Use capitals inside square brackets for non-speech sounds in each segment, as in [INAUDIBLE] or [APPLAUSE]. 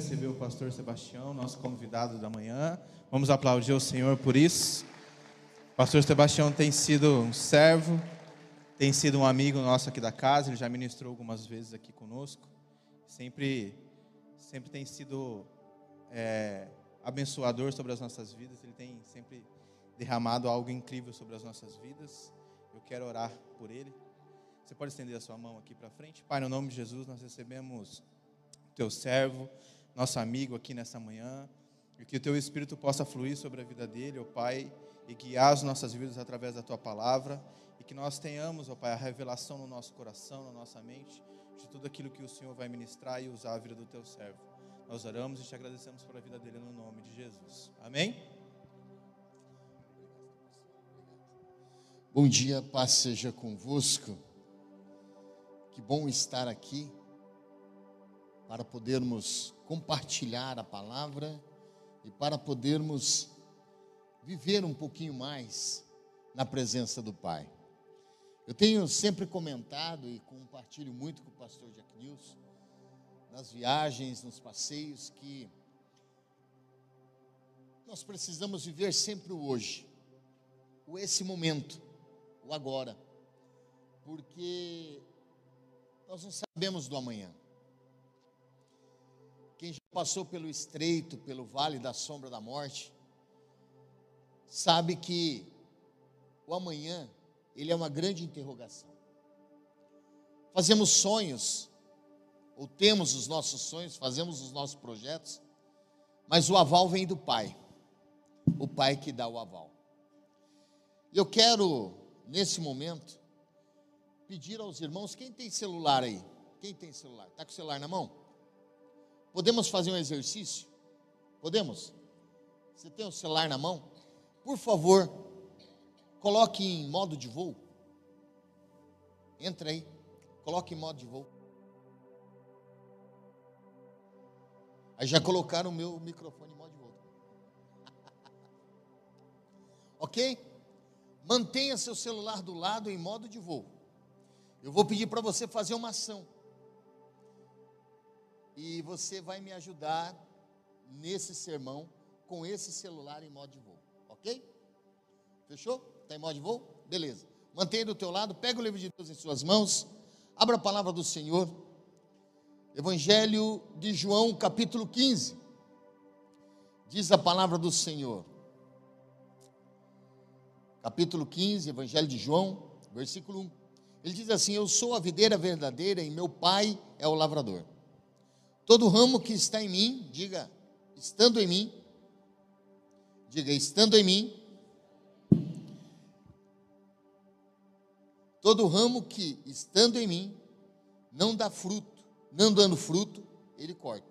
receber o pastor Sebastião, nosso convidado da manhã. Vamos aplaudir o Senhor por isso. O pastor Sebastião tem sido um servo, tem sido um amigo nosso aqui da casa, ele já ministrou algumas vezes aqui conosco. Sempre, sempre tem sido é, abençoador sobre as nossas vidas, ele tem sempre derramado algo incrível sobre as nossas vidas. Eu quero orar por ele. Você pode estender a sua mão aqui para frente? Pai, no nome de Jesus, nós recebemos teu servo, nosso amigo aqui nessa manhã, e que o teu Espírito possa fluir sobre a vida dele, ó Pai, e guiar as nossas vidas através da tua palavra, e que nós tenhamos, ó Pai, a revelação no nosso coração, na nossa mente, de tudo aquilo que o Senhor vai ministrar e usar a vida do teu servo. Nós oramos e te agradecemos pela vida dele no nome de Jesus. Amém? Bom dia, paz seja convosco. Que bom estar aqui para podermos compartilhar a palavra e para podermos viver um pouquinho mais na presença do Pai. Eu tenho sempre comentado e compartilho muito com o pastor Jack News, nas viagens, nos passeios, que nós precisamos viver sempre o hoje, o esse momento, o agora, porque nós não sabemos do amanhã. Quem já passou pelo estreito, pelo vale da sombra da morte, sabe que o amanhã, ele é uma grande interrogação. Fazemos sonhos, ou temos os nossos sonhos, fazemos os nossos projetos, mas o aval vem do Pai, o Pai que dá o aval. Eu quero, nesse momento, pedir aos irmãos, quem tem celular aí? Quem tem celular? Está com o celular na mão? Podemos fazer um exercício? Podemos? Você tem o celular na mão? Por favor, coloque em modo de voo. Entra aí, coloque em modo de voo. Aí já colocaram o meu microfone em modo de voo. [LAUGHS] ok? Mantenha seu celular do lado em modo de voo. Eu vou pedir para você fazer uma ação e você vai me ajudar nesse sermão com esse celular em modo de voo, ok? Fechou? Está em modo de voo? Beleza. Mantenha do teu lado, pega o livro de Deus em suas mãos, abra a palavra do Senhor. Evangelho de João, capítulo 15. Diz a palavra do Senhor. Capítulo 15, Evangelho de João, versículo 1. Ele diz assim: Eu sou a videira verdadeira e meu pai é o lavrador. Todo ramo que está em mim, diga, estando em mim, diga, estando em mim, todo ramo que, estando em mim, não dá fruto, não dando fruto, ele corta.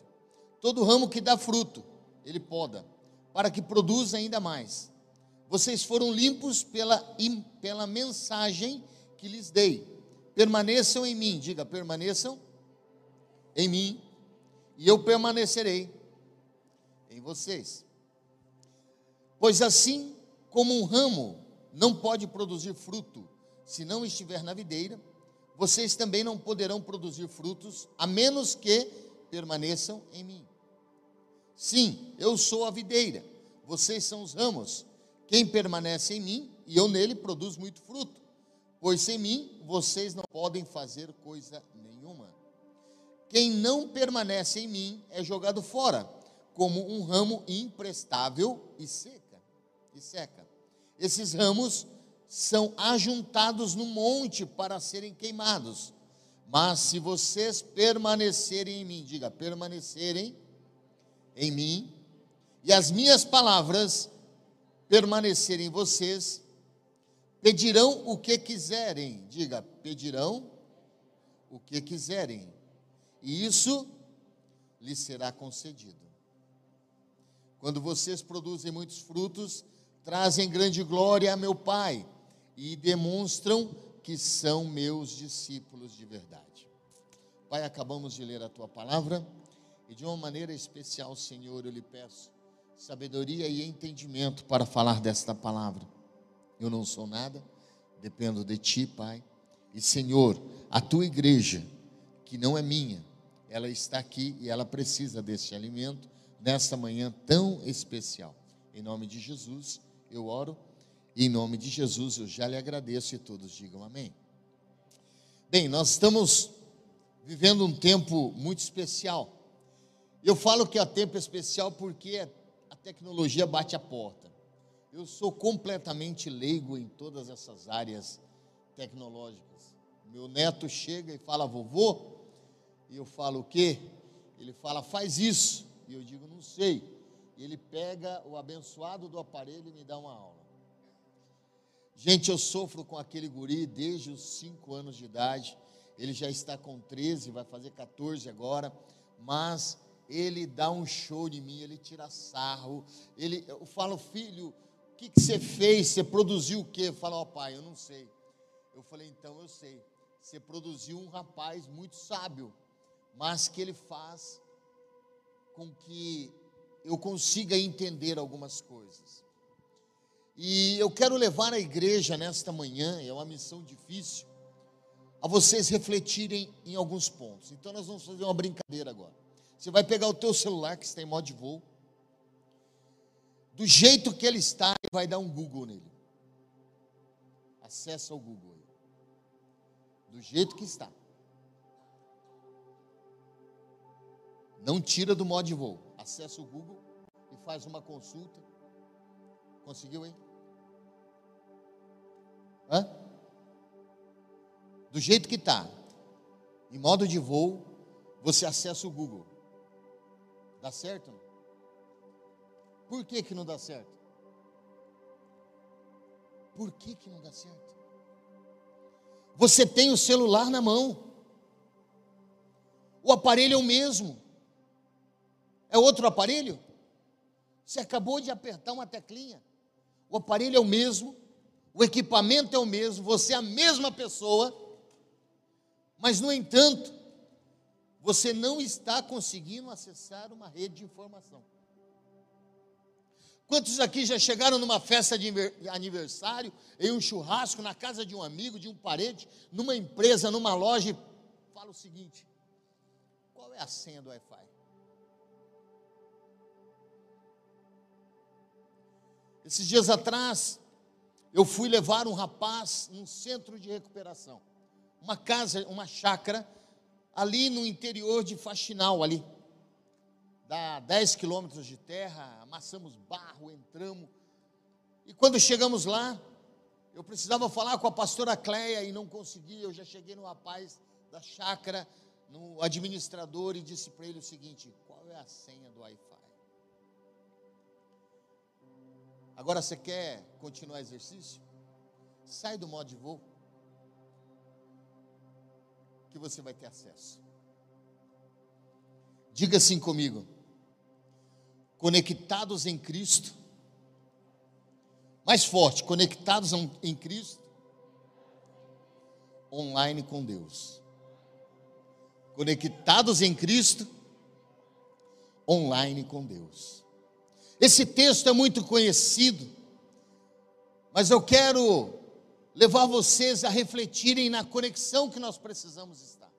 Todo ramo que dá fruto, ele poda, para que produza ainda mais. Vocês foram limpos pela, pela mensagem que lhes dei. Permaneçam em mim, diga, permaneçam em mim e eu permanecerei em vocês. Pois assim como um ramo não pode produzir fruto se não estiver na videira, vocês também não poderão produzir frutos a menos que permaneçam em mim. Sim, eu sou a videira, vocês são os ramos. Quem permanece em mim e eu nele produz muito fruto, pois sem mim vocês não podem fazer coisa nenhuma. Quem não permanece em mim é jogado fora, como um ramo imprestável e seca, e seca. Esses ramos são ajuntados no monte para serem queimados. Mas se vocês permanecerem em mim, diga, permanecerem em mim, e as minhas palavras permanecerem em vocês, pedirão o que quiserem, diga, pedirão o que quiserem, e isso lhes será concedido. Quando vocês produzem muitos frutos, trazem grande glória a meu Pai e demonstram que são meus discípulos de verdade. Pai, acabamos de ler a tua palavra e de uma maneira especial, Senhor, eu lhe peço sabedoria e entendimento para falar desta palavra. Eu não sou nada, dependo de ti, Pai. E Senhor, a tua igreja, que não é minha, ela está aqui e ela precisa desse alimento nesta manhã tão especial. Em nome de Jesus, eu oro. Em nome de Jesus, eu já lhe agradeço e todos digam amém. Bem, nós estamos vivendo um tempo muito especial. Eu falo que é tempo especial porque a tecnologia bate a porta. Eu sou completamente leigo em todas essas áreas tecnológicas. Meu neto chega e fala, vovô, e eu falo o quê? Ele fala, faz isso. E eu digo, não sei. E ele pega o abençoado do aparelho e me dá uma aula. Gente, eu sofro com aquele guri desde os 5 anos de idade. Ele já está com 13, vai fazer 14 agora. Mas ele dá um show de mim, ele tira sarro. Ele, eu falo, filho, o que, que você fez? Você produziu o quê? Fala, ó oh, pai, eu não sei. Eu falei, então eu sei. Você produziu um rapaz muito sábio, mas que ele faz com que eu consiga entender algumas coisas. E eu quero levar a igreja nesta manhã, é uma missão difícil, a vocês refletirem em alguns pontos. Então nós vamos fazer uma brincadeira agora. Você vai pegar o teu celular que está em modo de voo, do jeito que ele está, e vai dar um Google nele. Acessa o Google. Do jeito que está. Não tira do modo de voo. Acessa o Google e faz uma consulta. Conseguiu, hein? Hã? Do jeito que está, em modo de voo, você acessa o Google. Dá certo? Por que, que não dá certo? Por que, que não dá certo? Você tem o celular na mão, o aparelho é o mesmo, é outro aparelho? Você acabou de apertar uma teclinha, o aparelho é o mesmo, o equipamento é o mesmo, você é a mesma pessoa, mas no entanto, você não está conseguindo acessar uma rede de informação. Quantos aqui já chegaram numa festa de aniversário, em um churrasco, na casa de um amigo, de um parente, numa empresa, numa loja, e fala o seguinte: qual é a senha do Wi-Fi? Esses dias atrás, eu fui levar um rapaz num centro de recuperação, uma casa, uma chácara, ali no interior de Faxinal, ali. Dá 10 quilômetros de terra, amassamos barro, entramos. E quando chegamos lá, eu precisava falar com a pastora Cleia e não conseguia. Eu já cheguei no rapaz da chácara, no administrador, e disse para ele o seguinte: qual é a senha do Wi-Fi? Agora você quer continuar exercício? Sai do modo de voo. Que você vai ter acesso. Diga assim comigo. Conectados em Cristo. Mais forte, conectados em Cristo. Online com Deus. Conectados em Cristo. Online com Deus. Esse texto é muito conhecido, mas eu quero levar vocês a refletirem na conexão que nós precisamos estar.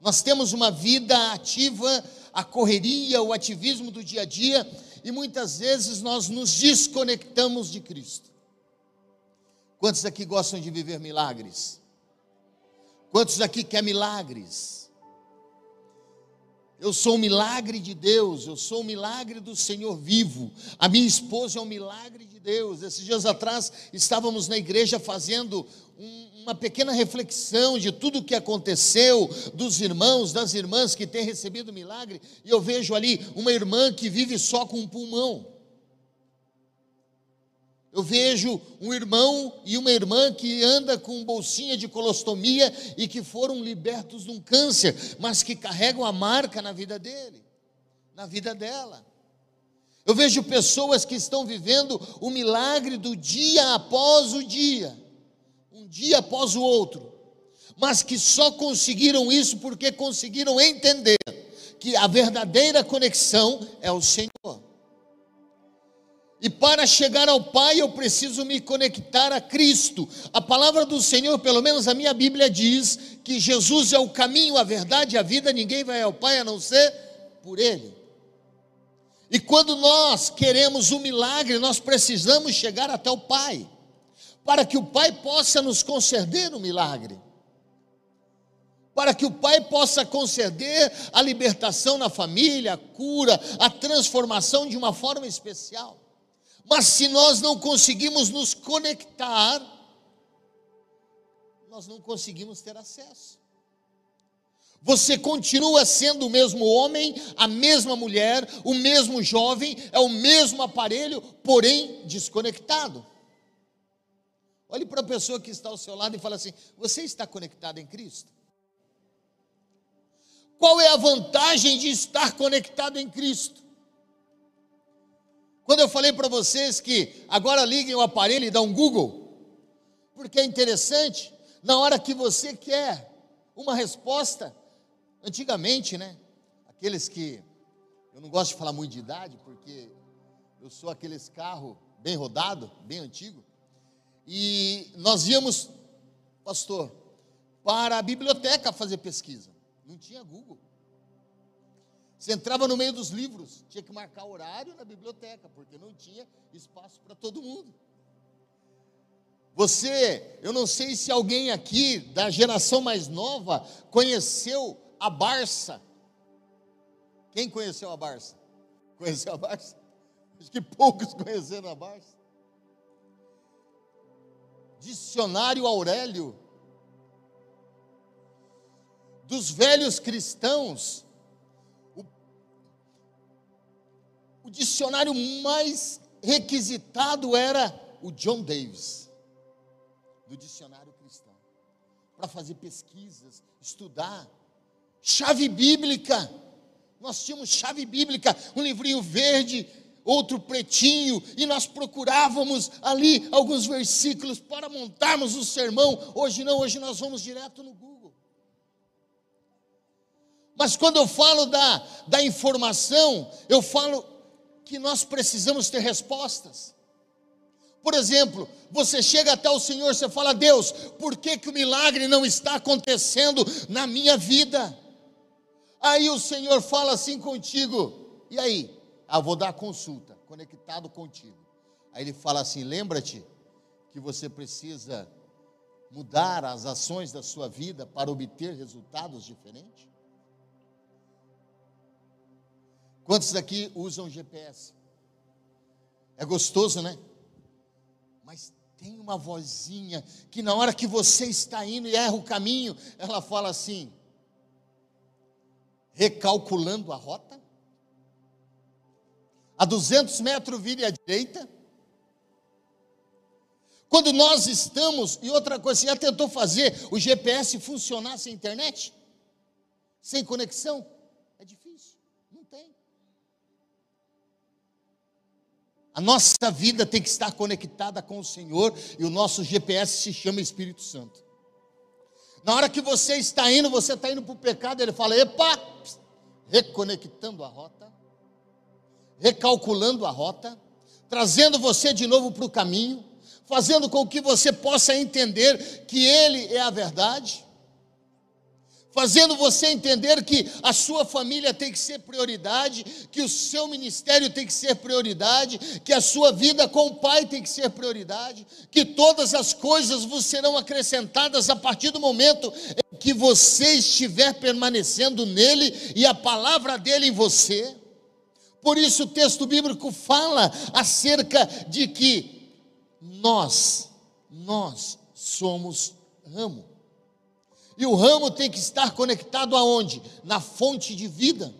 Nós temos uma vida ativa, a correria, o ativismo do dia a dia, e muitas vezes nós nos desconectamos de Cristo. Quantos aqui gostam de viver milagres? Quantos aqui quer milagres? Eu sou um milagre de Deus, eu sou um milagre do Senhor vivo. A minha esposa é um milagre de Deus. Esses dias atrás estávamos na igreja fazendo um, uma pequena reflexão de tudo o que aconteceu, dos irmãos, das irmãs que têm recebido milagre, e eu vejo ali uma irmã que vive só com um pulmão. Eu vejo um irmão e uma irmã que anda com bolsinha de colostomia e que foram libertos de um câncer, mas que carregam a marca na vida dele, na vida dela. Eu vejo pessoas que estão vivendo o milagre do dia após o dia, um dia após o outro, mas que só conseguiram isso porque conseguiram entender que a verdadeira conexão é o Senhor. E para chegar ao Pai, eu preciso me conectar a Cristo. A palavra do Senhor, pelo menos a minha Bíblia diz que Jesus é o caminho, a verdade e a vida, ninguém vai ao Pai a não ser por Ele. E quando nós queremos um milagre, nós precisamos chegar até o Pai, para que o Pai possa nos conceder o um milagre para que o Pai possa conceder a libertação na família, a cura, a transformação de uma forma especial. Mas se nós não conseguimos nos conectar, nós não conseguimos ter acesso. Você continua sendo o mesmo homem, a mesma mulher, o mesmo jovem, é o mesmo aparelho, porém desconectado. Olhe para a pessoa que está ao seu lado e fala assim: Você está conectado em Cristo? Qual é a vantagem de estar conectado em Cristo? Quando eu falei para vocês que agora liguem o aparelho e dá um Google, porque é interessante, na hora que você quer uma resposta, antigamente, né? Aqueles que eu não gosto de falar muito de idade, porque eu sou aqueles carro bem rodado, bem antigo. E nós íamos, pastor, para a biblioteca fazer pesquisa. Não tinha Google. Você entrava no meio dos livros, tinha que marcar horário na biblioteca, porque não tinha espaço para todo mundo. Você, eu não sei se alguém aqui da geração mais nova conheceu a Barça. Quem conheceu a Barça? Conheceu a Barça? Acho que poucos [LAUGHS] conheceram a Barça. Dicionário Aurélio. Dos velhos cristãos, o dicionário mais requisitado era o John Davis, do dicionário cristão, para fazer pesquisas, estudar. Chave bíblica, nós tínhamos chave bíblica, um livrinho verde, outro pretinho, e nós procurávamos ali alguns versículos para montarmos o sermão. Hoje não, hoje nós vamos direto no Google. Mas quando eu falo da, da informação, eu falo que nós precisamos ter respostas. Por exemplo, você chega até o Senhor, você fala: Deus, por que, que o milagre não está acontecendo na minha vida? Aí o Senhor fala assim contigo, e aí? Ah, vou dar consulta, conectado contigo. Aí ele fala assim: lembra-te que você precisa mudar as ações da sua vida para obter resultados diferentes? Quantos aqui usam GPS? É gostoso, né? Mas tem uma vozinha que na hora que você está indo e erra o caminho, ela fala assim: recalculando a rota. A 200 metros vire à direita. Quando nós estamos, e outra coisa, você já tentou fazer o GPS funcionar sem internet? Sem conexão? A nossa vida tem que estar conectada com o Senhor e o nosso GPS se chama Espírito Santo. Na hora que você está indo, você está indo para o pecado, ele fala: epa, reconectando a rota, recalculando a rota, trazendo você de novo para o caminho, fazendo com que você possa entender que Ele é a verdade fazendo você entender que a sua família tem que ser prioridade, que o seu ministério tem que ser prioridade, que a sua vida com o Pai tem que ser prioridade, que todas as coisas vos serão acrescentadas a partir do momento em que você estiver permanecendo nele e a palavra dele em você. Por isso o texto bíblico fala acerca de que nós, nós somos ramo. E o ramo tem que estar conectado aonde? Na fonte de vida.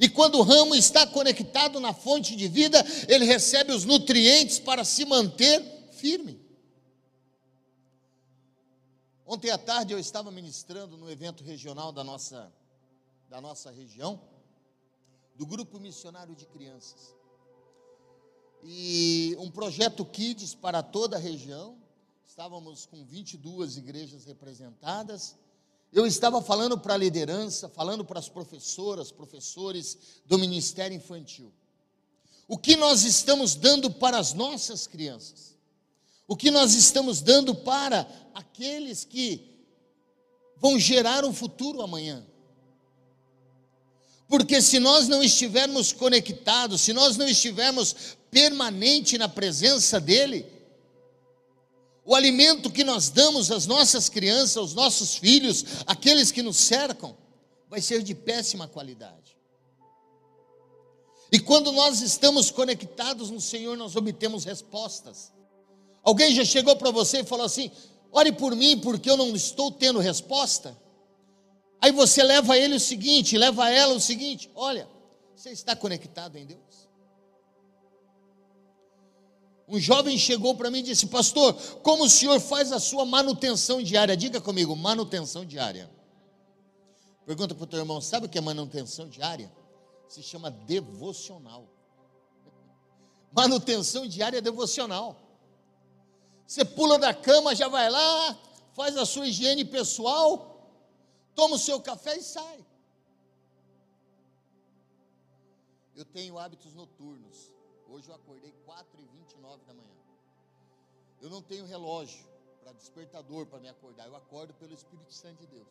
E quando o ramo está conectado na fonte de vida, ele recebe os nutrientes para se manter firme. Ontem à tarde eu estava ministrando no evento regional da nossa, da nossa região, do Grupo Missionário de Crianças. E um projeto Kids para toda a região. Estávamos com 22 igrejas representadas eu estava falando para a liderança, falando para as professoras, professores do Ministério Infantil. O que nós estamos dando para as nossas crianças? O que nós estamos dando para aqueles que vão gerar um futuro amanhã? Porque se nós não estivermos conectados, se nós não estivermos permanente na presença dele, o alimento que nós damos às nossas crianças, aos nossos filhos, aqueles que nos cercam, vai ser de péssima qualidade. E quando nós estamos conectados no Senhor, nós obtemos respostas. Alguém já chegou para você e falou assim: ore por mim, porque eu não estou tendo resposta? Aí você leva ele o seguinte, leva ela o seguinte: olha, você está conectado em Deus? Um jovem chegou para mim e disse: Pastor, como o senhor faz a sua manutenção diária? Diga comigo, manutenção diária. Pergunta para o teu irmão: sabe o que é manutenção diária? Se chama devocional. [LAUGHS] Manutenção diária devocional. Você pula da cama, já vai lá, faz a sua higiene pessoal, toma o seu café e sai. Eu tenho hábitos noturnos. Hoje eu acordei 4h29 da manhã. Eu não tenho relógio para despertador para me acordar. Eu acordo pelo Espírito Santo de Deus.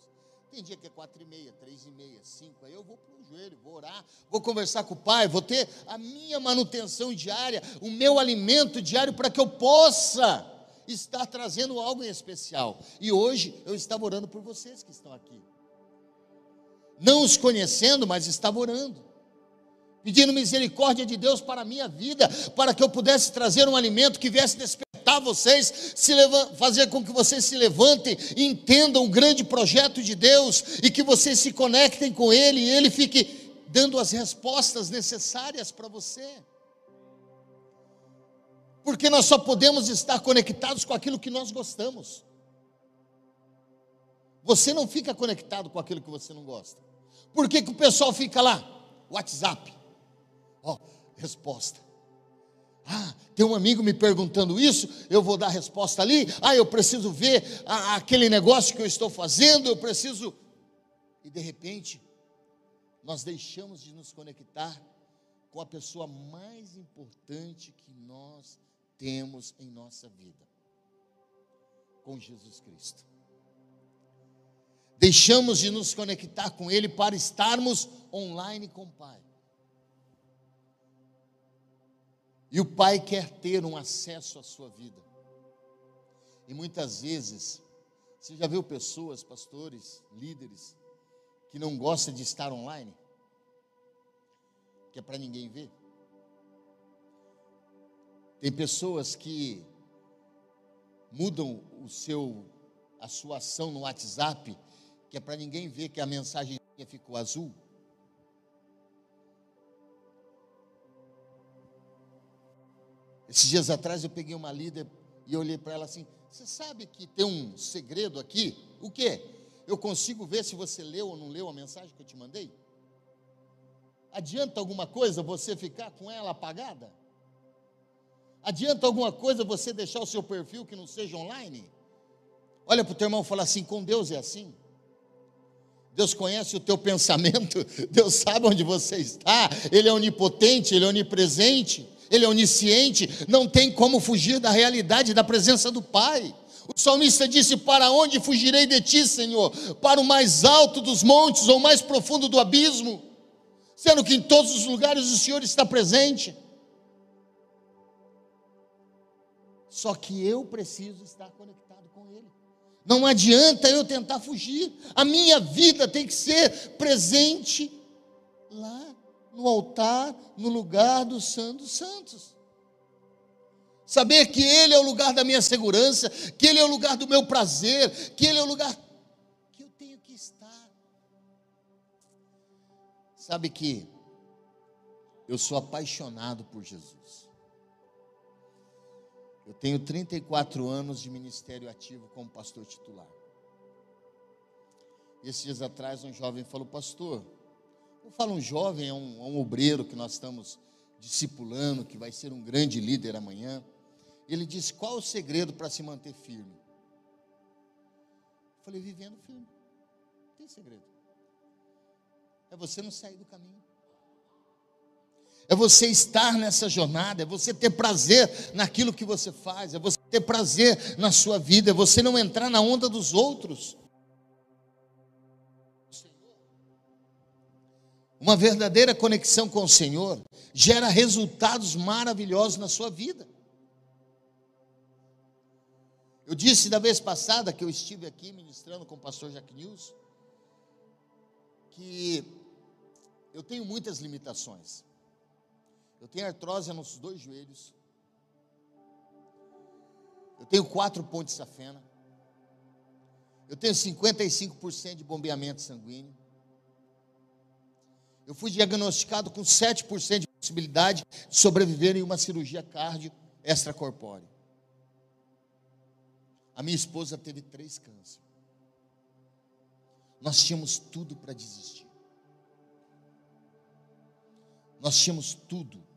Tem dia que é quatro e meia, três e meia, cinco. Aí eu vou para o joelho, vou orar, vou conversar com o Pai, vou ter a minha manutenção diária, o meu alimento diário para que eu possa estar trazendo algo em especial. E hoje eu estava orando por vocês que estão aqui não os conhecendo, mas estava orando, pedindo misericórdia de Deus para a minha vida, para que eu pudesse trazer um alimento que viesse despertar vocês, fazer com que vocês se levantem e entendam o grande projeto de Deus e que vocês se conectem com Ele e Ele fique dando as respostas necessárias para você. Porque nós só podemos estar conectados com aquilo que nós gostamos. Você não fica conectado com aquilo que você não gosta. Por que, que o pessoal fica lá? WhatsApp. Ó, resposta. Ah, tem um amigo me perguntando isso, eu vou dar a resposta ali. Ah, eu preciso ver a, aquele negócio que eu estou fazendo, eu preciso. E de repente, nós deixamos de nos conectar com a pessoa mais importante que nós temos em nossa vida, com Jesus Cristo deixamos de nos conectar com Ele para estarmos online com o Pai. E o Pai quer ter um acesso à sua vida. E muitas vezes, você já viu pessoas, pastores, líderes, que não gostam de estar online? Que é para ninguém ver? Tem pessoas que mudam o seu a sua ação no WhatsApp que é para ninguém ver que a mensagem ficou azul. Esses dias atrás eu peguei uma líder e olhei para ela assim: Você sabe que tem um segredo aqui? O quê? Eu consigo ver se você leu ou não leu a mensagem que eu te mandei? Adianta alguma coisa você ficar com ela apagada? Adianta alguma coisa você deixar o seu perfil que não seja online? Olha para o teu irmão e fala assim: com Deus é assim. Deus conhece o teu [LAUGHS] pensamento, Deus sabe onde você está, Ele é onipotente, Ele é onipresente, Ele é onisciente, não tem como fugir da realidade da presença do Pai. O salmista disse: Para onde fugirei de ti, Senhor? Para o mais alto dos montes ou mais profundo do abismo? Sendo que em todos os lugares o Senhor está presente. Só que eu preciso estar conectado. Não adianta eu tentar fugir. A minha vida tem que ser presente lá no altar, no lugar dos santos santos. Saber que Ele é o lugar da minha segurança, que Ele é o lugar do meu prazer, que Ele é o lugar que eu tenho que estar. Sabe que eu sou apaixonado por Jesus. Eu tenho 34 anos de ministério ativo como pastor titular. E esses dias atrás, um jovem falou, pastor, eu falo um jovem, é um, é um obreiro que nós estamos discipulando, que vai ser um grande líder amanhã. Ele disse: qual o segredo para se manter firme? Eu falei: vivendo firme. Não tem segredo. É você não sair do caminho. é você estar nessa jornada, é você ter prazer naquilo que você faz, é você ter prazer na sua vida, é você não entrar na onda dos outros. Uma verdadeira conexão com o Senhor gera resultados maravilhosos na sua vida. Eu disse da vez passada que eu estive aqui ministrando com o pastor Jack News que eu tenho muitas limitações. Eu tenho artrose nos dois joelhos. Eu tenho quatro pontos de safena. Eu tenho 55% de bombeamento sanguíneo. Eu fui diagnosticado com 7% de possibilidade de sobreviver em uma cirurgia cardio extracorpórea. A minha esposa teve três cânceres. Nós tínhamos tudo para desistir. Nós tínhamos tudo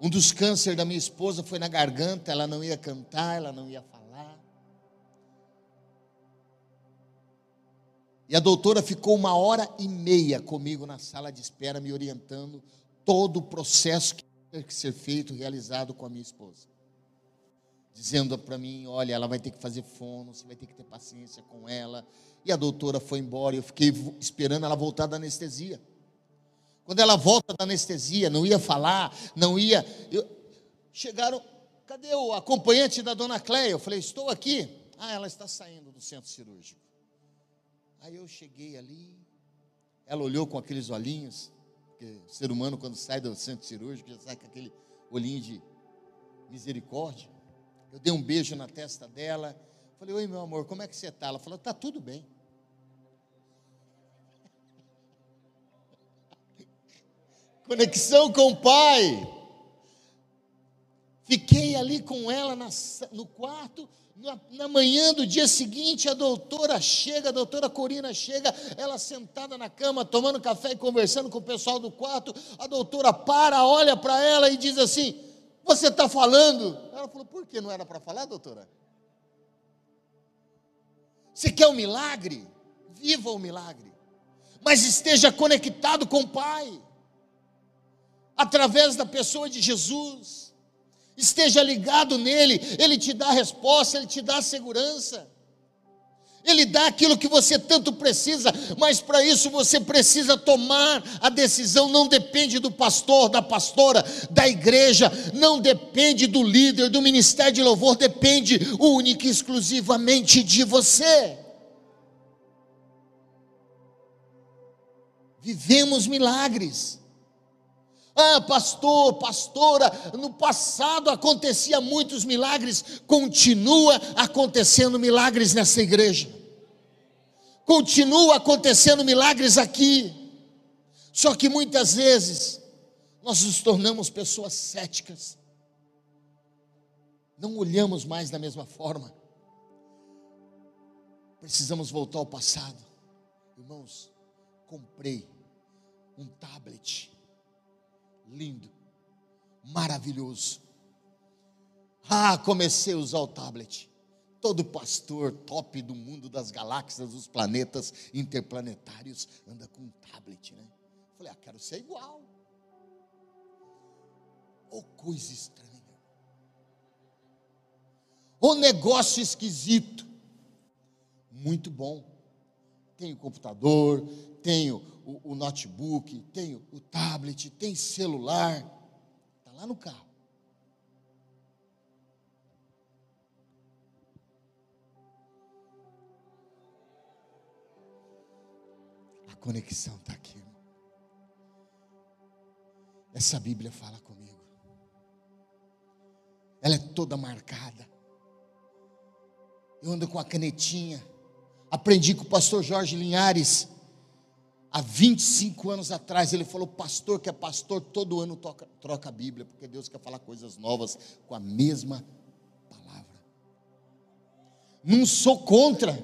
Um dos cânceres da minha esposa foi na garganta, ela não ia cantar, ela não ia falar. E a doutora ficou uma hora e meia comigo na sala de espera, me orientando todo o processo que tem que ser feito, realizado com a minha esposa. Dizendo para mim: olha, ela vai ter que fazer fono, você vai ter que ter paciência com ela. E a doutora foi embora, eu fiquei esperando ela voltar da anestesia. Quando ela volta da anestesia, não ia falar, não ia. Eu, chegaram, cadê o acompanhante da dona Cleia? Eu falei, estou aqui. Ah, ela está saindo do centro cirúrgico. Aí eu cheguei ali, ela olhou com aqueles olhinhos, porque o ser humano, quando sai do centro cirúrgico, já sai com aquele olhinho de misericórdia. Eu dei um beijo na testa dela. Falei, oi meu amor, como é que você está? Ela falou, está tudo bem. [LAUGHS] conexão com o Pai. Fiquei ali com ela no quarto. Na, na, manhã do dia seguinte, a doutora chega, a doutora Corina chega, ela sentada na cama, tomando café e conversando com o pessoal do quarto. A doutora para, olha para ela e diz assim: Você está falando? Ela falou: Por que não era para falar, doutora? Você quer um milagre? Viva o milagre, mas esteja conectado com o Pai através da pessoa de Jesus. Esteja ligado nele, ele te dá a resposta, ele te dá a segurança. Ele dá aquilo que você tanto precisa, mas para isso você precisa tomar a decisão. Não depende do pastor, da pastora, da igreja, não depende do líder, do ministério de louvor, depende única e exclusivamente de você. Vivemos milagres. Ah, pastor, pastora, no passado acontecia muitos milagres, continua acontecendo milagres nessa igreja. Continua acontecendo milagres aqui. Só que muitas vezes nós nos tornamos pessoas céticas. Não olhamos mais da mesma forma. Precisamos voltar ao passado. Irmãos, comprei um tablet lindo, maravilhoso. Ah, comecei a usar o tablet. Todo pastor top do mundo das galáxias, dos planetas interplanetários, anda com um tablet, né? Falei, ah, quero ser igual. Oh, coisa estranha. Oh, negócio esquisito. Muito bom. Tenho computador, tenho o, o notebook, tem o tablet, tem celular, está lá no carro. A conexão está aqui. Essa Bíblia fala comigo. Ela é toda marcada. Eu ando com a canetinha. Aprendi com o pastor Jorge Linhares Há 25 anos atrás, ele falou: Pastor que é pastor, todo ano toca, troca a Bíblia, porque Deus quer falar coisas novas com a mesma palavra. Não sou contra,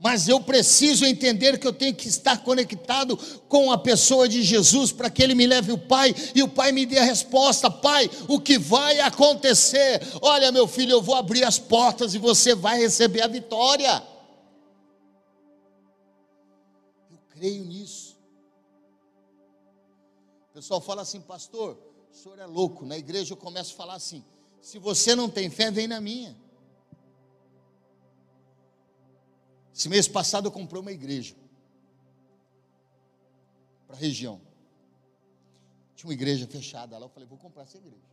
mas eu preciso entender que eu tenho que estar conectado com a pessoa de Jesus para que ele me leve o Pai e o Pai me dê a resposta: Pai, o que vai acontecer? Olha, meu filho, eu vou abrir as portas e você vai receber a vitória. Creio nisso. pessoal fala assim, pastor, o senhor é louco. Na igreja eu começo a falar assim: se você não tem fé, vem na minha. Esse mês passado eu comprei uma igreja para a região. Tinha uma igreja fechada lá, eu falei, vou comprar essa igreja.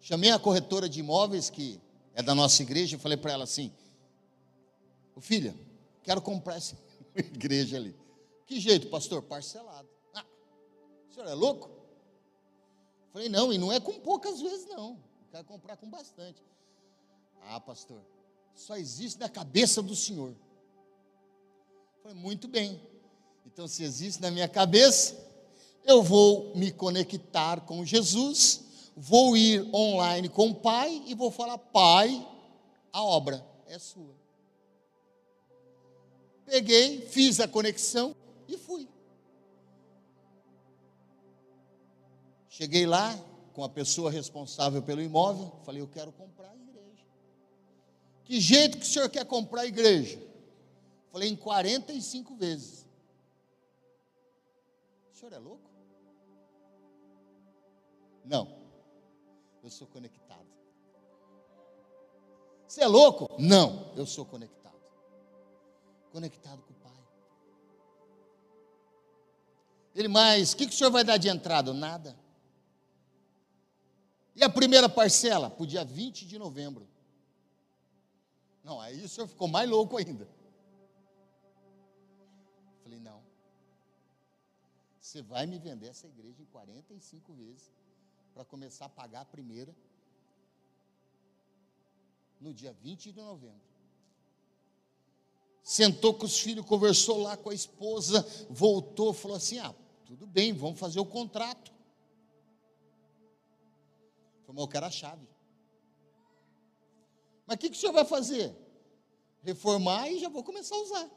Chamei a corretora de imóveis, que é da nossa igreja, e falei para ela assim: filha, quero comprar essa [LAUGHS] igreja ali. Que jeito, pastor? Parcelado. Ah, o senhor é louco? Falei, não, e não é com poucas vezes, não. Quero comprar com bastante. Ah, pastor, só existe na cabeça do senhor. Falei, muito bem. Então, se existe na minha cabeça, eu vou me conectar com Jesus, vou ir online com o Pai e vou falar: Pai, a obra é sua. Peguei, fiz a conexão e fui. Cheguei lá com a pessoa responsável pelo imóvel, falei: Eu quero comprar a igreja. Que jeito que o senhor quer comprar a igreja? Falei: Em 45 vezes. O senhor é louco? Não. Eu sou conectado. Você é louco? Não. Eu sou conectado. Conectado com o Pai. Ele mais, o que, que o senhor vai dar de entrada? Nada. E a primeira parcela? Para o dia 20 de novembro. Não, aí o senhor ficou mais louco ainda. Falei, não. Você vai me vender essa igreja em 45 vezes para começar a pagar a primeira no dia 20 de novembro. Sentou com os filhos, conversou lá com a esposa, voltou, falou assim: ah, tudo bem, vamos fazer o contrato. Falei, eu quero a chave. Mas o que, que o senhor vai fazer? Reformar e já vou começar a usar.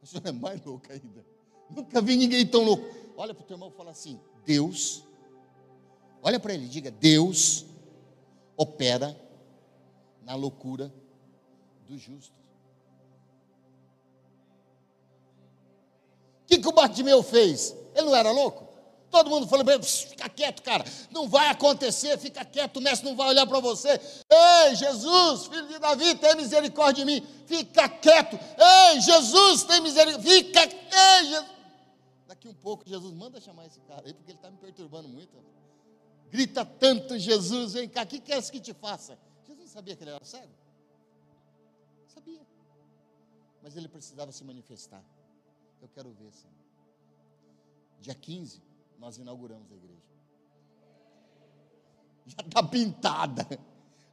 O senhor é mais louco ainda. Nunca vi ninguém tão louco. Olha para o teu irmão e fala assim: Deus, olha para ele, diga: Deus opera na loucura do justo. O que, que o Bartimeu fez? Ele não era louco? Todo mundo falou, fica quieto, cara, não vai acontecer, fica quieto, o mestre não vai olhar para você. Ei, Jesus, filho de Davi, tem misericórdia de mim. Fica quieto. Ei, Jesus, tem misericórdia. Fica, ei, Jesus. Daqui um pouco, Jesus manda chamar esse cara aí, porque ele está me perturbando muito. Grita tanto, Jesus, vem cá, o que queres que te faça? Jesus sabia que ele era cego? Sabia. Mas ele precisava se manifestar. Eu quero ver, Senhor. Dia 15, nós inauguramos a igreja. Já está pintada,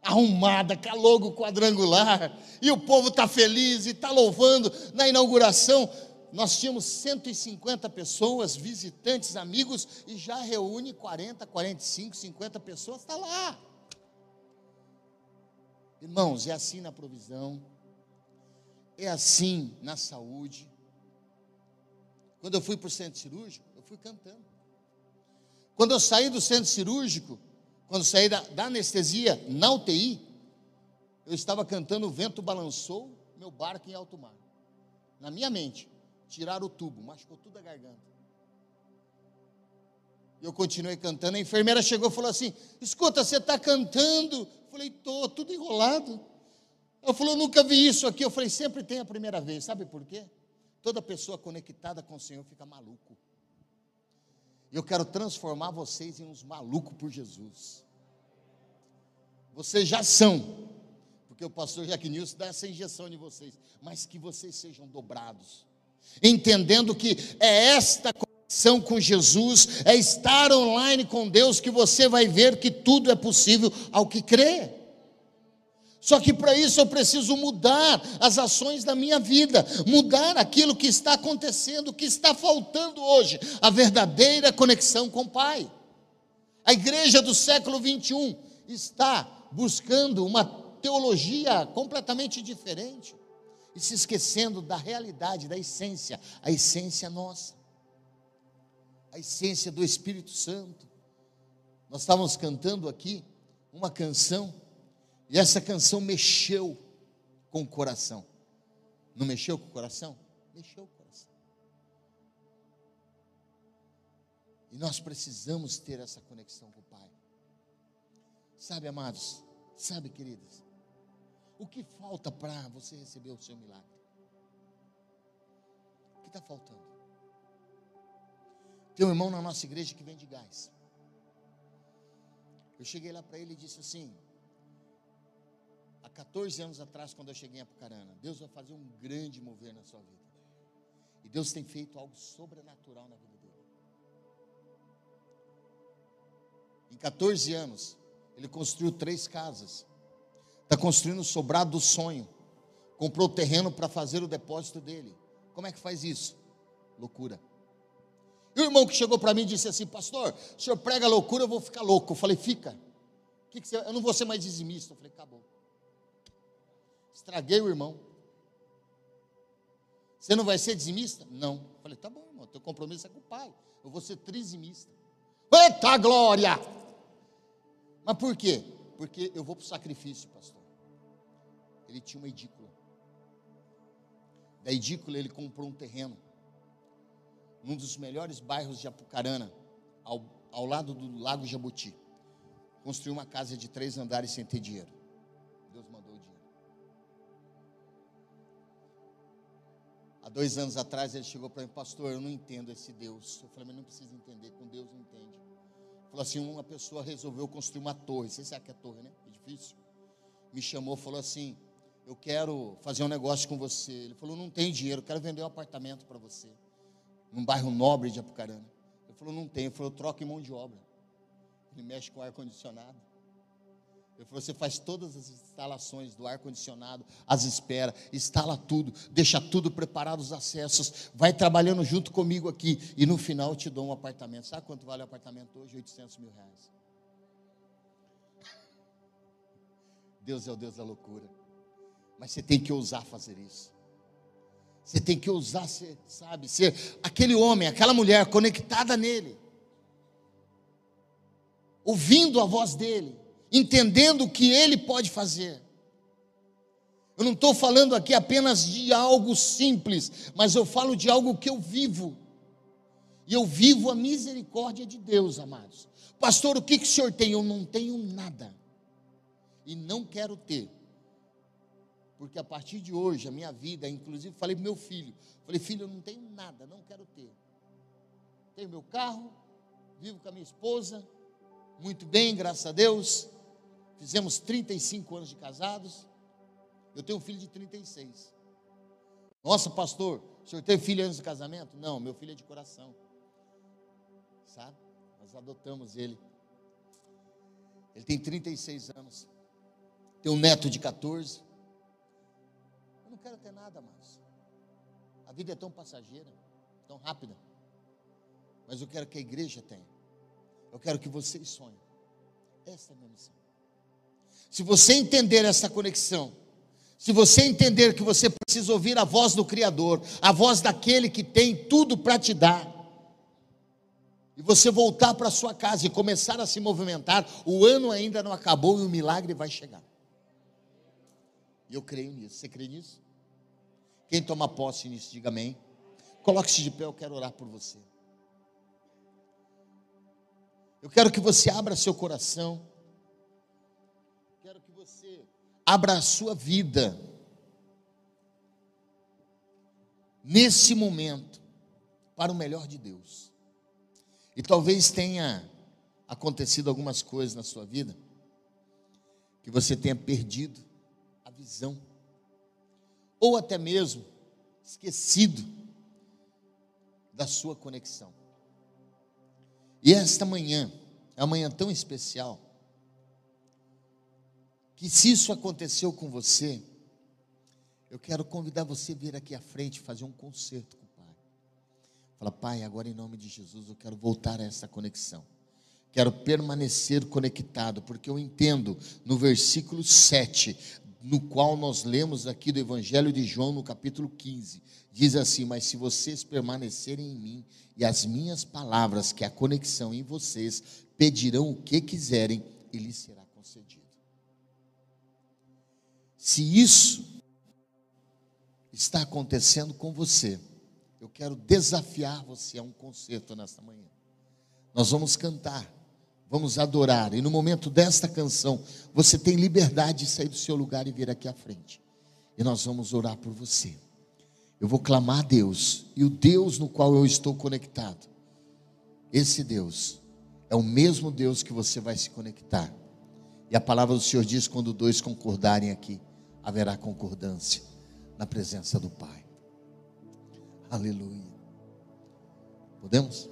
arrumada, com a logo quadrangular, e o povo está feliz e está louvando na inauguração. Nós tínhamos 150 pessoas, visitantes, amigos, e já reúne 40, 45, 50 pessoas, está lá. Irmãos, é assim na provisão, é assim na saúde. Quando eu fui para o centro cirúrgico, eu fui cantando. Quando eu saí do centro cirúrgico, quando saí da, da anestesia na UTI, eu estava cantando O Vento Balançou, meu barco em alto mar. Na minha mente, tiraram o tubo, machucou tudo a garganta. Eu continuei cantando. A enfermeira chegou e falou assim: Escuta, você está cantando? Eu falei: Tô, tudo enrolado. Ela falou: Nunca vi isso aqui. Eu falei: Sempre tem a primeira vez. Sabe por quê? Toda pessoa conectada com o Senhor fica maluco. Eu quero transformar vocês em uns malucos por Jesus. Vocês já são, porque o pastor Jack Nilson dá essa injeção em vocês, mas que vocês sejam dobrados, entendendo que é esta conexão com Jesus, é estar online com Deus, que você vai ver que tudo é possível ao que crê. Só que para isso eu preciso mudar as ações da minha vida, mudar aquilo que está acontecendo, o que está faltando hoje, a verdadeira conexão com o Pai. A igreja do século 21 está buscando uma teologia completamente diferente e se esquecendo da realidade, da essência, a essência nossa, a essência do Espírito Santo. Nós estávamos cantando aqui uma canção e essa canção mexeu com o coração. Não mexeu com o coração? Mexeu com o coração. E nós precisamos ter essa conexão com o Pai. Sabe, amados? Sabe, queridas? O que falta para você receber o seu milagre? O que está faltando? Tem um irmão na nossa igreja que vende gás. Eu cheguei lá para ele e disse assim: há 14 anos atrás, quando eu cheguei em Apucarana, Deus vai fazer um grande mover na sua vida. E Deus tem feito algo sobrenatural na vida dele. Em 14 anos, ele construiu três casas. Está construindo o sobrado do sonho. Comprou terreno para fazer o depósito dele. Como é que faz isso? Loucura. E o irmão que chegou para mim disse assim: Pastor, o senhor prega loucura, eu vou ficar louco. Eu falei: Fica. Que que você... Eu não vou ser mais dizimista. Eu falei: Acabou. Estraguei o irmão. Você não vai ser dizimista? Não. Eu falei: Tá bom, irmão. Teu compromisso é com o pai. Eu vou ser trizimista. Eita glória! Mas por quê? Porque eu vou para o sacrifício, pastor. Ele tinha uma edícula. Da edícula ele comprou um terreno num dos melhores bairros de Apucarana, ao, ao lado do Lago Jabuti. Construiu uma casa de três andares sem ter dinheiro. Deus mandou Há dois anos atrás ele chegou para mim, pastor, eu não entendo esse Deus. Eu falei, mas não precisa entender, com Deus não entende. Falou assim, uma pessoa resolveu construir uma torre. Você sabe que é torre, né? Edifício. Me chamou, falou assim, eu quero fazer um negócio com você. Ele falou, não tem dinheiro, quero vender um apartamento para você num bairro nobre de Apucarana. Ele falou, não tem. Ele falou, troca em mão de obra. Ele mexe com ar-condicionado. Você faz todas as instalações do ar-condicionado, as espera, instala tudo, deixa tudo preparado, os acessos, vai trabalhando junto comigo aqui, e no final eu te dou um apartamento. Sabe quanto vale o apartamento hoje? 800 mil reais. Deus é o Deus da loucura. Mas você tem que ousar fazer isso. Você tem que ousar ser, sabe, ser aquele homem, aquela mulher conectada nele, ouvindo a voz dele, entendendo o que ele pode fazer. Eu não estou falando aqui apenas de algo simples, mas eu falo de algo que eu vivo. E eu vivo a misericórdia de Deus, amados. Pastor, o que, que o senhor tem? Eu não tenho nada. E não quero ter porque a partir de hoje, a minha vida, inclusive falei para meu filho, falei, filho, eu não tenho nada, não quero ter. Tenho meu carro, vivo com a minha esposa, muito bem, graças a Deus. Fizemos 35 anos de casados. Eu tenho um filho de 36. Nossa, pastor, o senhor teve filho antes do casamento? Não, meu filho é de coração. Sabe? Nós adotamos ele. Ele tem 36 anos. Tem um neto de 14 quero ter nada mais. A vida é tão passageira, tão rápida. Mas eu quero que a igreja tenha. Eu quero que vocês sonhem. Essa é a minha missão. Se você entender essa conexão, se você entender que você precisa ouvir a voz do Criador, a voz daquele que tem tudo para te dar, e você voltar para sua casa e começar a se movimentar, o ano ainda não acabou e o milagre vai chegar. Eu creio nisso. Você crê nisso? Quem toma posse nisso, diga amém. Coloque-se de pé, eu quero orar por você. Eu quero que você abra seu coração. Quero que você abra a vida. Nesse momento, para o melhor de Deus. E talvez tenha acontecido algumas coisas na sua vida que você tenha perdido a visão ou até mesmo esquecido da sua conexão. E esta manhã é uma manhã tão especial que se isso aconteceu com você, eu quero convidar você a vir aqui à frente fazer um concerto com o Pai. Fala, Pai, agora em nome de Jesus eu quero voltar a essa conexão. Quero permanecer conectado, porque eu entendo no versículo 7 no qual nós lemos aqui do Evangelho de João, no capítulo 15. Diz assim: Mas se vocês permanecerem em mim e as minhas palavras, que é a conexão em vocês, pedirão o que quiserem e lhes será Se isso está acontecendo com você, eu quero desafiar você a um concerto nesta manhã. Nós vamos cantar, vamos adorar. E no momento desta canção, você tem liberdade de sair do seu lugar e vir aqui à frente. E nós vamos orar por você. Eu vou clamar a Deus, e o Deus no qual eu estou conectado, esse Deus é o mesmo Deus que você vai se conectar. E a palavra do Senhor diz: quando dois concordarem aqui, haverá concordância na presença do Pai. Aleluia. Podemos?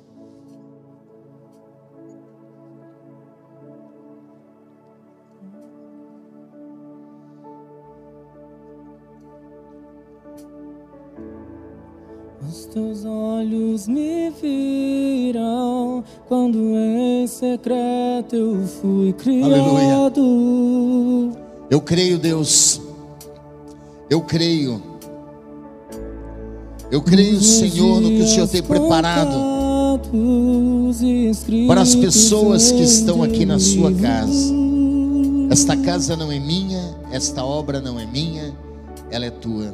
Os teus olhos me viram quando em secreto eu fui criado. Eu creio, Deus. Eu creio. Eu creio, Senhor, no que o Senhor tem preparado para as pessoas que estão aqui na sua casa. Esta casa não é minha, esta obra não é minha, ela é tua.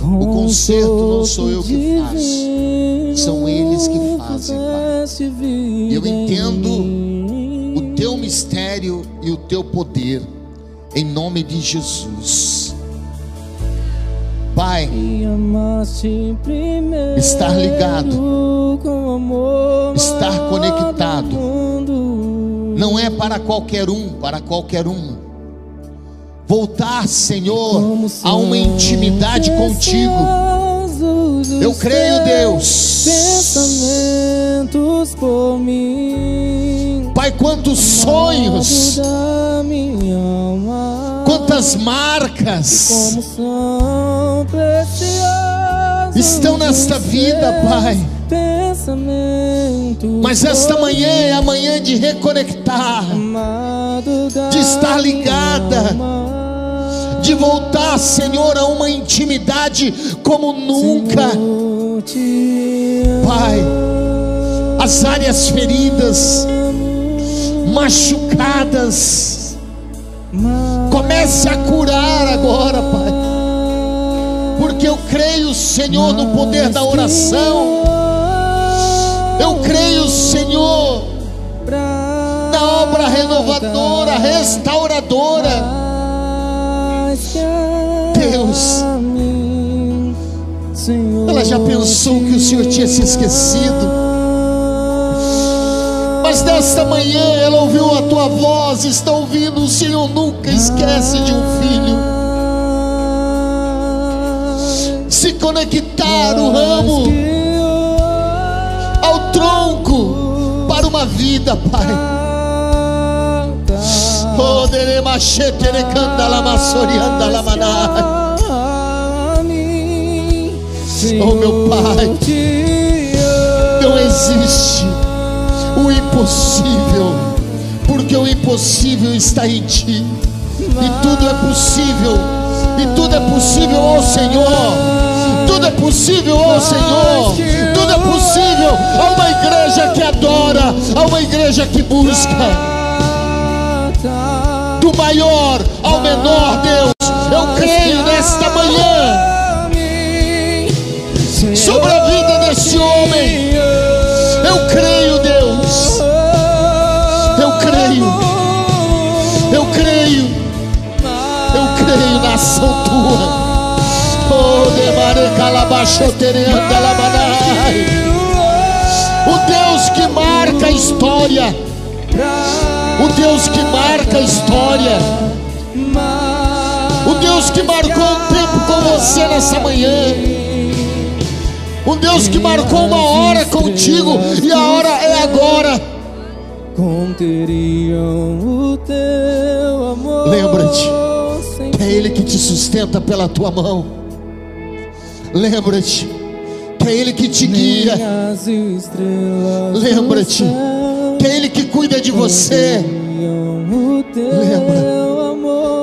O conserto não sou eu que faço, são eles que fazem, Pai. Eu entendo o teu mistério e o teu poder, em nome de Jesus. Pai, estar ligado, estar conectado, não é para qualquer um, para qualquer uma voltar, Senhor, a uma intimidade contigo. Eu creio, Deus. Pensamentos por mim. Pai, quantos sonhos, quantas marcas estão nesta vida, Pai. Mas esta manhã é a manhã de reconectar, de estar ligada de voltar, Senhor, a uma intimidade como nunca. Pai, as áreas feridas, machucadas, comece a curar agora, Pai. Porque eu creio, Senhor, no poder da oração. Eu creio, Senhor, na obra renovadora, restauradora Deus, ela já pensou que o Senhor tinha se esquecido. Mas nesta manhã ela ouviu a tua voz, está ouvindo, o Senhor nunca esquece de um filho. Se conectar o ramo ao tronco para uma vida, Pai. Oh meu Pai, não existe o impossível, porque o impossível está em Ti, e tudo é possível, e tudo é possível ao Senhor, tudo é possível ao Senhor, tudo é possível. A uma igreja que adora, a uma igreja que busca. Do maior ao menor, Deus. Oh, o Deus que marca a história. O Deus que marca a história, o Deus que marcou um tempo com você nessa manhã, um Deus que marcou uma hora contigo e a hora é agora. Lembra-te. que é Ele que te sustenta pela tua mão. Lembra-te que é Ele que te guia. Lembra-te que é Ele que cuida de você.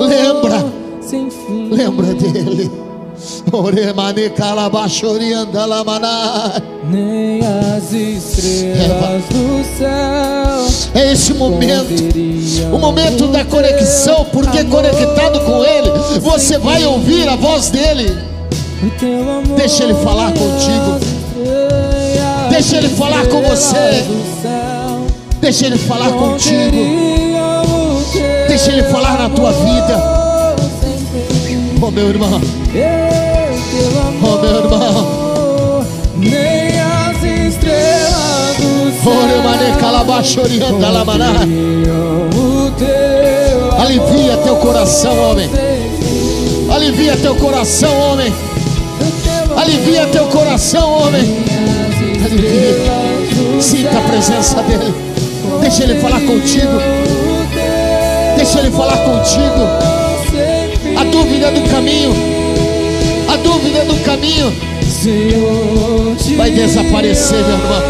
Lembra, lembra, lembra dele. Nem as estrelas do céu. É esse momento, o momento da conexão, porque conectado com Ele, você vai ouvir a voz dele. Deixa Ele falar contigo. Deixa ele falar com você. Deixa ele falar contigo. contigo. Deixa ele falar na tua vida. Oh, meu irmão. Oh, meu irmão. Nem as estrelas do Ore mane calabachorianda lamaná. o Alivia teu coração, homem. Alivia teu coração, homem. Alivia teu coração, homem. Alivia. Sinta a presença dele. Deixa ele falar contigo. Deixa ele falar contigo. Caminho. A dúvida do caminho vai desaparecer, meu irmão.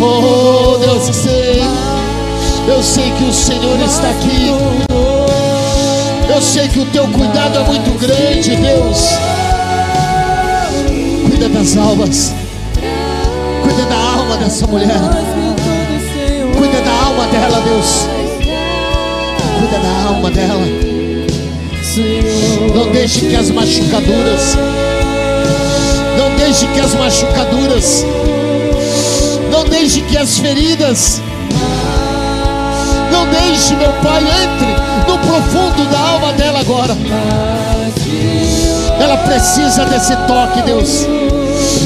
Oh, Deus, eu sei. Eu sei que o Senhor está aqui. Eu sei que o teu cuidado é muito grande, Deus. Cuida das almas. Cuida da alma dessa mulher. Cuida da alma dela, Deus. Cuida da alma dela. Não deixe que as machucaduras. Não deixe que as machucaduras. Não deixe que as feridas. Não deixe, meu Pai, entre no profundo da alma dela agora. Ela precisa desse toque, Deus.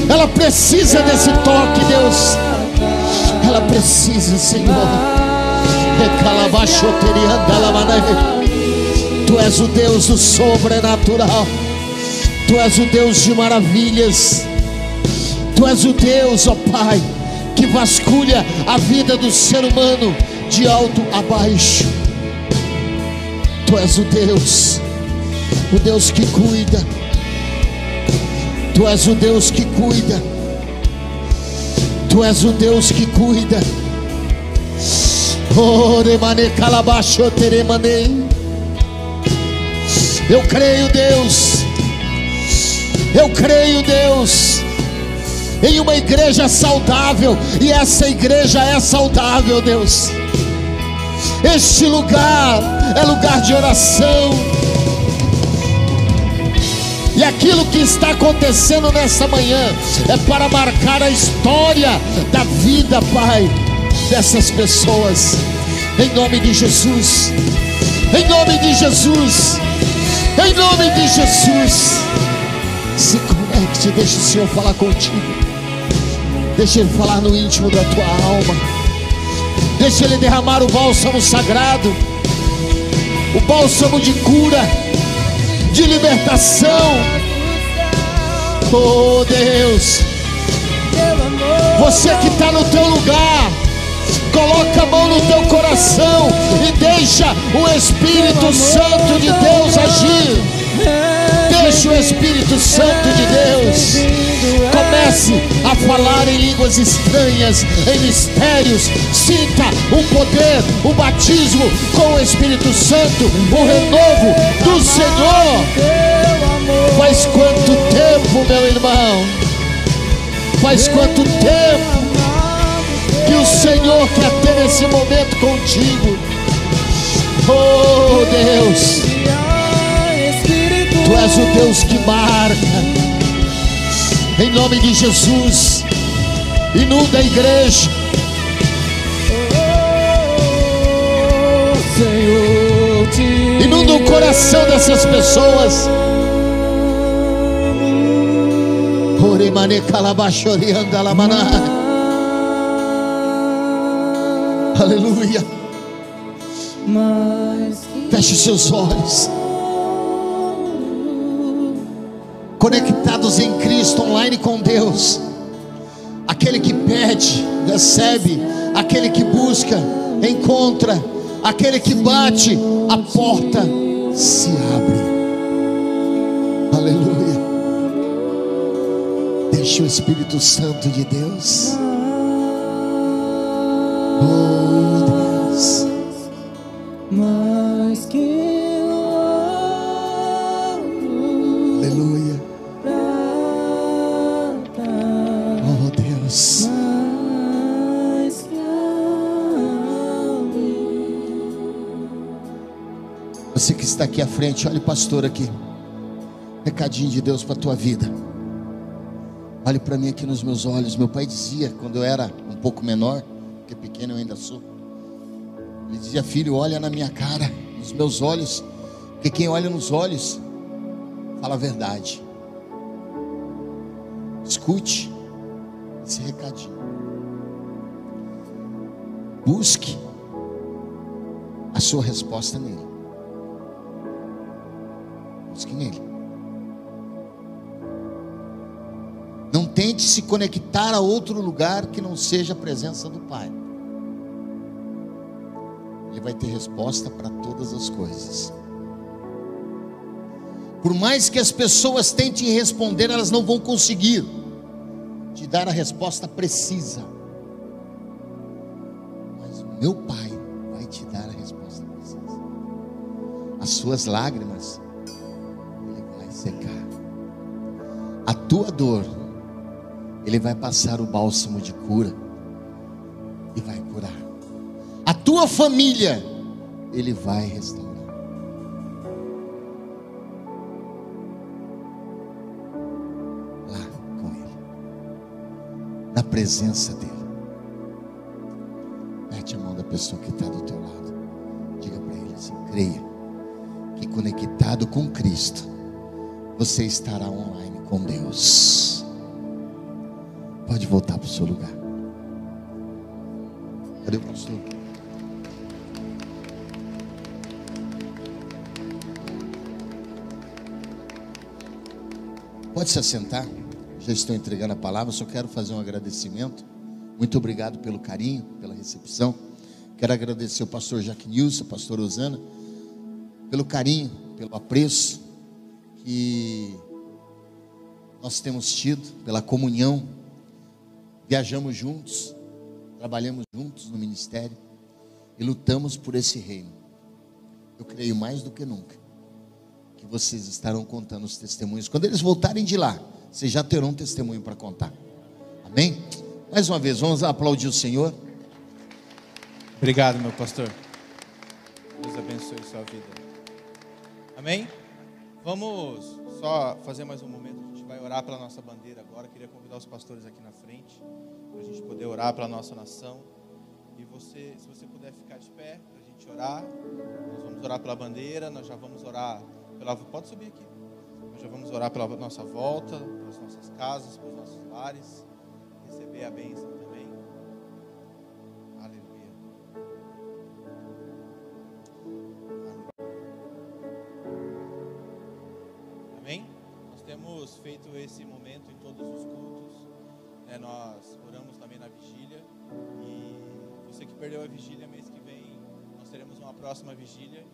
Ela precisa desse toque, Deus. Ela precisa, Senhor. Tu és o Deus do sobrenatural. Tu és o Deus de maravilhas. Tu és o Deus, ó Pai, que vasculha a vida do ser humano de alto a baixo. Tu és o Deus, o Deus que cuida. Tu és o Deus que cuida. Tu és o Deus que cuida. Eu creio, Deus. Eu creio, Deus, em uma igreja saudável, e essa igreja é saudável, Deus. Este lugar é lugar de oração. E aquilo que está acontecendo nessa manhã é para marcar a história da vida, Pai, dessas pessoas. Em nome de Jesus. Em nome de Jesus. Em nome de Jesus. Se conecte, deixa o Senhor falar contigo. Deixa Ele falar no íntimo da tua alma. Deixa Ele derramar o bálsamo sagrado, o bálsamo de cura, de libertação. Oh Deus, você que está no teu lugar, coloca a mão no teu coração e deixa o Espírito Santo de Deus agir. Deixa o Espírito Santo de Deus. Comece a falar em línguas estranhas, em mistérios. Sinta o poder, o batismo com o Espírito Santo, o renovo do Senhor. Faz quanto tempo, meu irmão? Faz quanto tempo que o Senhor quer ter esse momento contigo? Oh Deus, Tu és o Deus que marca. Em nome de Jesus, inunda a igreja. Inunda o coração dessas pessoas. Oremane calabachorianda lamaná. Aleluia. Feche os seus olhos. Conectados em Cristo, online com Deus. Aquele que pede, recebe. Aquele que busca, encontra. Aquele que bate, a porta se abre. Aleluia. Deixe o Espírito Santo de Deus. Mais que ouro, Aleluia. prata, Oh Deus. mais que ouro. Você que está aqui à frente, olhe pastor aqui. Recadinho de Deus para a tua vida. Olhe para mim aqui nos meus olhos. Meu pai dizia, quando eu era um pouco menor, porque pequeno eu ainda sou. Ele dizia, filho, olha na minha cara, nos meus olhos, porque quem olha nos olhos fala a verdade. Escute esse recadinho. Busque a sua resposta nele. Busque nele. Não tente se conectar a outro lugar que não seja a presença do Pai. Ele vai ter resposta para todas as coisas. Por mais que as pessoas tentem responder, elas não vão conseguir te dar a resposta precisa. Mas o meu Pai vai te dar a resposta precisa. As suas lágrimas, Ele vai secar. A tua dor, Ele vai passar o bálsamo de cura tua família, Ele vai restaurar. Lá com Ele, na presença dEle. Mete a mão da pessoa que está do teu lado. Diga para ele assim: creia que conectado com Cristo, você estará online com Deus. Pode voltar para o seu lugar. Cadê o pastor? Pode se assentar. Já estou entregando a palavra. Só quero fazer um agradecimento. Muito obrigado pelo carinho, pela recepção. Quero agradecer ao pastor Jack Nilson, a pastor Osana, pelo carinho, pelo apreço que nós temos tido, pela comunhão. Viajamos juntos, trabalhamos juntos no ministério e lutamos por esse reino. Eu creio mais do que nunca que vocês estarão contando os testemunhos. Quando eles voltarem de lá, vocês já terão um testemunho para contar. Amém? Mais uma vez, vamos aplaudir o Senhor. Obrigado, meu pastor. Deus abençoe sua vida. Amém? Vamos só fazer mais um momento. A gente vai orar pela nossa bandeira agora. Queria convidar os pastores aqui na frente para a gente poder orar pela nossa nação. E você, se você puder ficar de pé para a gente orar, nós vamos orar pela bandeira. Nós já vamos orar pela. Pode subir aqui. Nós já vamos orar pela nossa volta, pelas nossas casas, pelos nossos lares. Receber a bênção também. Aleluia. Amém? Nós temos feito esse momento em todos os cultos. né? Nós oramos também na vigília. E você que perdeu a vigília, mês que vem nós teremos uma próxima vigília.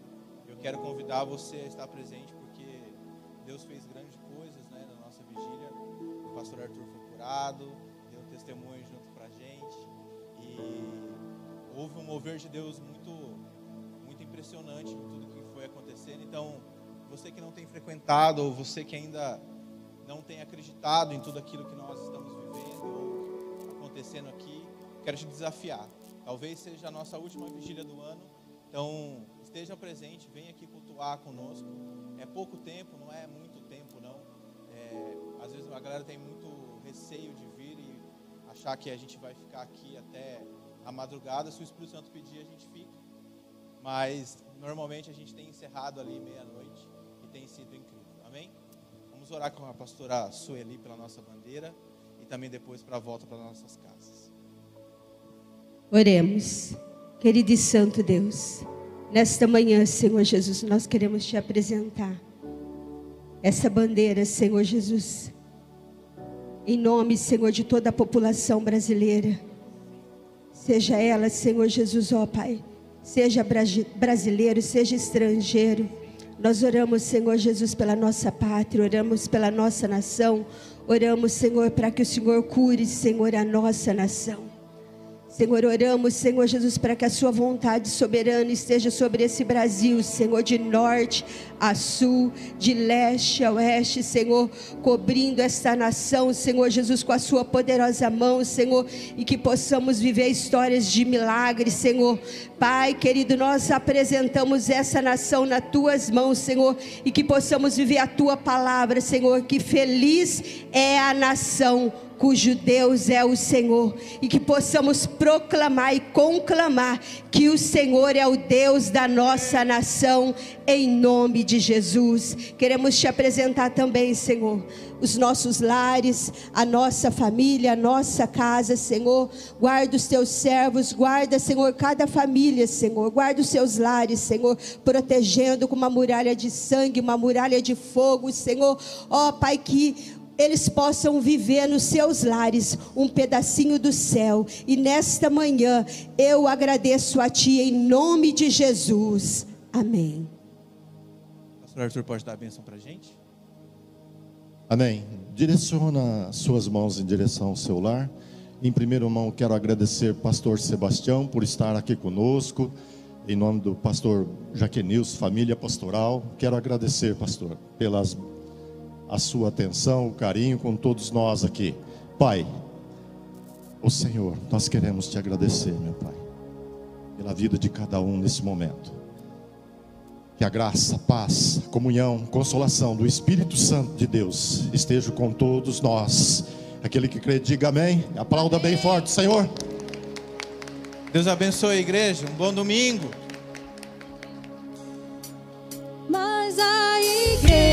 Eu quero convidar você a estar presente porque Deus fez grandes coisas né, na nossa vigília. O pastor Arthur foi curado, deu um testemunho junto pra gente. E houve um mover de Deus muito, muito impressionante em tudo que foi acontecendo. Então, você que não tem frequentado, ou você que ainda não tem acreditado em tudo aquilo que nós estamos vivendo ou acontecendo aqui, quero te desafiar. Talvez seja a nossa última vigília do ano, então esteja presente, venha aqui cultuar conosco. É pouco tempo, não é muito tempo, não. É, às vezes a galera tem muito receio de vir e achar que a gente vai ficar aqui até a madrugada. Se o Espírito Santo pedir, a gente fica. Mas normalmente a gente tem encerrado ali meia-noite e tem sido incrível. Amém? Vamos orar com a pastora Sueli pela nossa bandeira e também depois para a volta para nossas casas. Oremos. Querido e santo Deus, nesta manhã, Senhor Jesus, nós queremos te apresentar essa bandeira, Senhor Jesus, em nome, Senhor, de toda a população brasileira. Seja ela, Senhor Jesus, ó Pai, seja brasi- brasileiro, seja estrangeiro. Nós oramos, Senhor Jesus, pela nossa pátria, oramos pela nossa nação, oramos, Senhor, para que o Senhor cure, Senhor, a nossa nação. Senhor, oramos, Senhor Jesus, para que a Sua vontade soberana esteja sobre esse Brasil, Senhor, de norte a sul, de leste a oeste, Senhor, cobrindo esta nação, Senhor Jesus, com a Sua poderosa mão, Senhor, e que possamos viver histórias de milagres, Senhor. Pai querido, nós apresentamos essa nação nas Tuas mãos, Senhor, e que possamos viver a Tua palavra, Senhor, que feliz é a nação cujo Deus é o Senhor, e que possamos proclamar e conclamar que o Senhor é o Deus da nossa nação, em nome de Jesus. Queremos te apresentar também, Senhor, os nossos lares, a nossa família, a nossa casa, Senhor. Guarda os teus servos, guarda, Senhor, cada família, Senhor. Guarda os seus lares, Senhor, protegendo com uma muralha de sangue, uma muralha de fogo, Senhor. Ó, Pai, que eles possam viver nos seus lares um pedacinho do céu. E nesta manhã eu agradeço a Ti em nome de Jesus. Amém. Pastor Arthur pode dar a bênção para a gente? Amém. Direciona suas mãos em direção ao seu lar. Em primeiro mão, quero agradecer pastor Sebastião por estar aqui conosco. Em nome do pastor Jaquenils, família pastoral, quero agradecer, pastor, pelas a sua atenção, o carinho com todos nós aqui. Pai, o Senhor, nós queremos te agradecer, meu Pai, pela vida de cada um nesse momento. Que a graça, a paz, a comunhão, consolação do Espírito Santo de Deus esteja com todos nós. Aquele que crê, diga amém. Aplauda bem forte, Senhor. Deus abençoe a igreja. Um bom domingo. Mas a igreja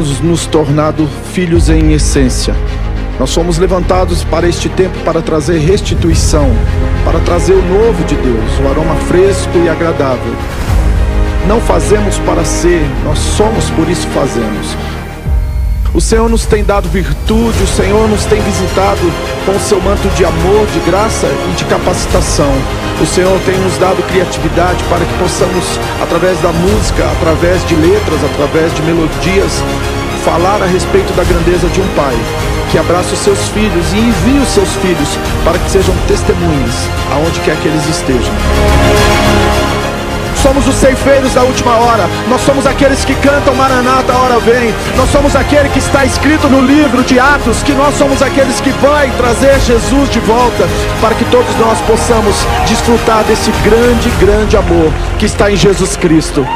temos nos tornado filhos em essência. Nós somos levantados para este tempo para trazer restituição, para trazer o novo de Deus, o aroma fresco e agradável. Não fazemos para ser, nós somos, por isso fazemos. O Senhor nos tem dado virtude, o Senhor nos tem visitado com o seu manto de amor, de graça e de capacitação. O Senhor tem nos dado criatividade para que possamos, através da música, através de letras, através de melodias, falar a respeito da grandeza de um Pai. que abraça os seus filhos e envia os seus filhos para que sejam testemunhas aonde quer que eles estejam. Somos os ceifeiros da última hora. Nós somos aqueles que cantam Maranata, a hora vem. Nós somos aquele que está escrito no livro de Atos que nós somos aqueles que vai trazer Jesus de volta para que todos nós possamos desfrutar desse grande, grande amor que está em Jesus Cristo.